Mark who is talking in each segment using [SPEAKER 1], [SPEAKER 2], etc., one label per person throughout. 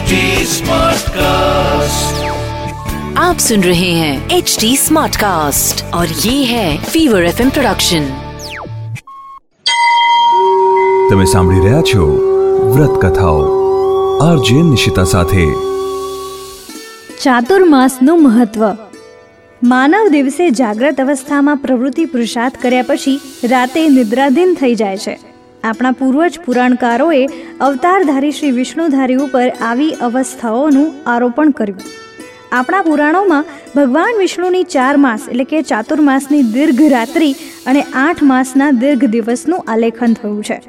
[SPEAKER 1] HD Smartcast.
[SPEAKER 2] आप सुन रहे हैं एच डी स्मार्ट कास्ट और ये है फीवर एफ प्रोडक्शन
[SPEAKER 3] તમે સાંભળી રહ્યા છો વ્રત કથાઓ આરજે નિશિતા સાથે
[SPEAKER 4] ચાતુર્માસનું મહત્વ માનવ દિવસે જાગ્રત અવસ્થામાં પ્રવૃત્તિ પુરુષાર્થ કર્યા પછી રાતે નિદ્રાધીન થઈ જાય છે આપણા પૂર્વજ પુરાણકારોએ અવતારધારી શ્રી વિષ્ણુધારી ઉપર આવી અવસ્થાઓનું આરોપણ કર્યું. આપણા પુરાણોમાં ભગવાન વિષ્ણુની ચાર માસ એટલે કે ચાતુર્માસની દીર્ઘ રાત્રિ અને આઠ માસના દીર્ઘ દિવસનું આલેખન થયું છે.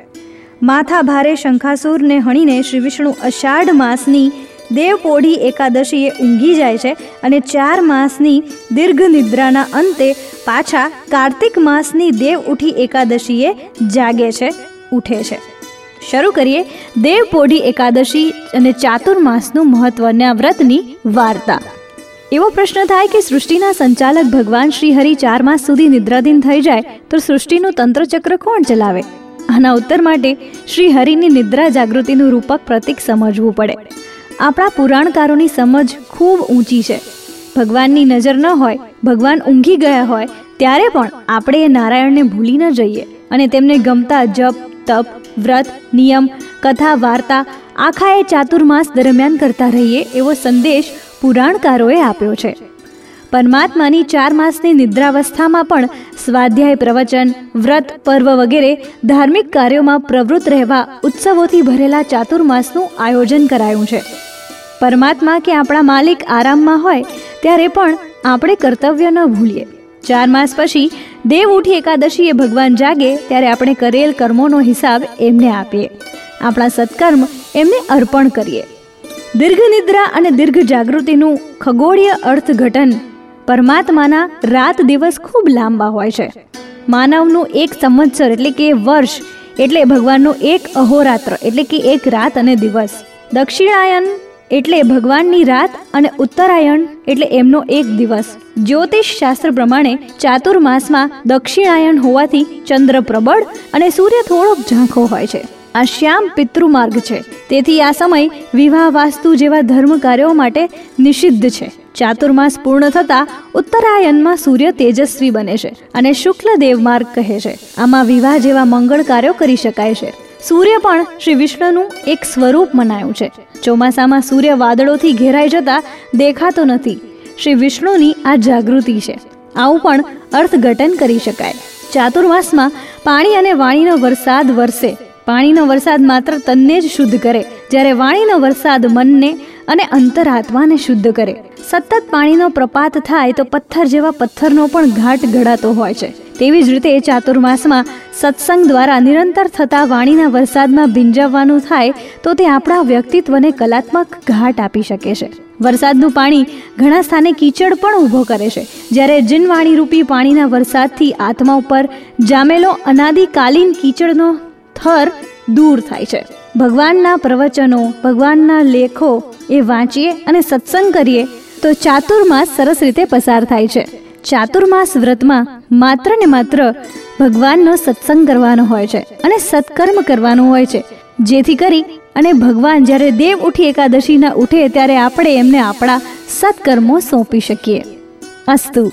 [SPEAKER 4] માથા ભારે શંખાસુરને હણીને શ્રી વિષ્ણુ અષાઢ માસની દેવપોઢી એકાદશીએ ઊંઘી જાય છે અને ચાર માસની દીર્ઘ નિદ્રાના અંતે પાછા કાર્તિક માસની દેવ ઉઠી એકાદશીએ જાગે છે. ઉઠે છે. શરૂ કરીએ દેવપોઢી એકાદશી અને ચાતુર્માસનું મહત્વના વ્રતની વાર્તા. એવો પ્રશ્ન થાય કે સૃષ્ટિના સંચાલક ભગવાન શ્રી હરિ ચાર માસ સુધી નિદ્રાધીન થઈ જાય તો સૃષ્ટિનું તંત્રચક્ર કોણ ચલાવે? આના ઉત્તર માટે શ્રી હરિની નિદ્રા જાગૃતિનું રૂપક પ્રતીક સમજવું પડે. આપણા પુરાણકારોની સમજ ખૂબ ઊંચી છે. ભગવાનની નજર ન હોય, ભગવાન ઊંઘી ગયા હોય, ત્યારે પણ આપણે એ નારાયણને ભૂલી ન જઈએ અને તેમને ગમતા જપ તપ, વ્રત, નિયમ, કથા, વાર્તા આખા એ ચાતુર્માસ દરમિયાન કરતા રહીએ એવો સંદેશ પુરાણકારોએ આપ્યો છે. પરમાત્માની ચાર માસની નિદ્રાવસ્થામાં પણ સ્વાધ્યાય પ્રવચન, વ્રત, પર્વ વગેરે ધાર્મિક કાર્યોમાં પ્રવૃત્ત રહેવા ઉત્સવોથી ભરેલા ચાતુર્માસનું આયોજન કરાયું છે. પરમાત્મા કે આપણા માલિક આરામમાં હોય ત્યારે પણ આપણે કર્તવ્ય ન ભૂલીએ. ચાર માસ પછી દેવ ઉઠી એકાદશીએ ભગવાન જાગે ત્યારે આપણે કરેલ કર્મોનો હિસાબ એમને આપીએ. આપણા સત્કર્મ એમને અર્પણ કરીએ. દીર્ઘ નિદ્રા અને દીર્ઘ જાગૃતિનું ખગોળીય અર્થઘટન પરમાત્માના રાત દિવસ ખૂબ લાંબા હોય છે. માનવનું એક સંવત્સર એટલે કે વર્ષ એટલે ભગવાનનું એક અહોરાત્ર એટલે કે એક રાત અને દિવસ. દક્ષિણાયન એટલે ભગવાનની રાત અને ઉત્તરાયણ એટલે એમનો એક દિવસ. જ્યોતિષ શાસ્ત્ર પ્રમાણે ચાતુર્માસમાં દક્ષિણાયન હોવાથી ચંદ્ર પ્રબળ અને સૂર્ય થોડોક ઝાંખો હોય છે. આ શ્યામ પિતૃમાર્ગ છે. તેથી આ સમય વિવાહ વાસ્તુ જેવા ધર્મ કાર્યો માટે નિષિદ્ધ છે. ચાતુર્માસ પૂર્ણ થતા ઉત્તરાયણમાં સૂર્ય તેજસ્વી બને છે અને શુક્લ દેવમાર્ગ કહે છે. આમાં વિવાહ જેવા મંગળ કાર્યો કરી શકાય છે. સૂર્ય પણ શ્રી વિષ્ણુનું એક સ્વરૂપ મનાયું છે. ચોમાસામાં સૂર્ય વાદળોથી ઘેરાઈ જતા દેખાતો નથી. શ્રી વિષ્ણુની આ જાગૃતિ છે. આવું પણ અર્થઘટન કરી શકાય. ચાતુર્માસમાં પાણી અને વાણીનો વરસાદ વરસે. પાણીનો વરસાદ માત્ર તનને જ શુદ્ધ કરે. જ્યારે વાણીનો વરસાદ મનને અને અંતરાત્માને શુદ્ધ કરે. સતત પાણીનો પ્રપાત થાય તો પથ્થર જેવા પથ્થરનો પણ ઘાટ ઘડાતો હોય છે. તેવી જ રીતે ચાતુર્માસમાં સત્સંગ દ્વારા નિરંતર થતા વાણીના વરસાદમાં ભીંજાવવાનું થાય તો તે આપણા વ્યક્તિત્વને કલાત્મક ઘાટ આપી શકે છે. વરસાદનું પાણી ઘણા સ્થાને કીચડ પણ ઊભો કરે છે. જ્યારે જીનવાણી રૂપી પાણીના વરસાદથી આત્મા ઉપર જામેલો અનાદિકાલીન કીચડનો થર દૂર થાય છે. ભગવાનના પ્રવચનો, ભગવાનના લેખો એ વાંચીએ અને સત્સંગ કરીએ તો ચાતુર્માસ સરસ રીતે પસાર થાય છે. ચાતુર્માસ વ્રતમાં માત્ર ને માત્ર ભગવાનનો સત્સંગ કરવાનો હોય છે અને સત્કર્મ કરવાનું હોય છે. જેથી કરી અને ભગવાન જ્યારે દેવ ઉઠી એકાદશીના ઉઠે ત્યારે આપણે એમને આપણા સત્કર્મો સોંપી શકીએ. અસ્તુ.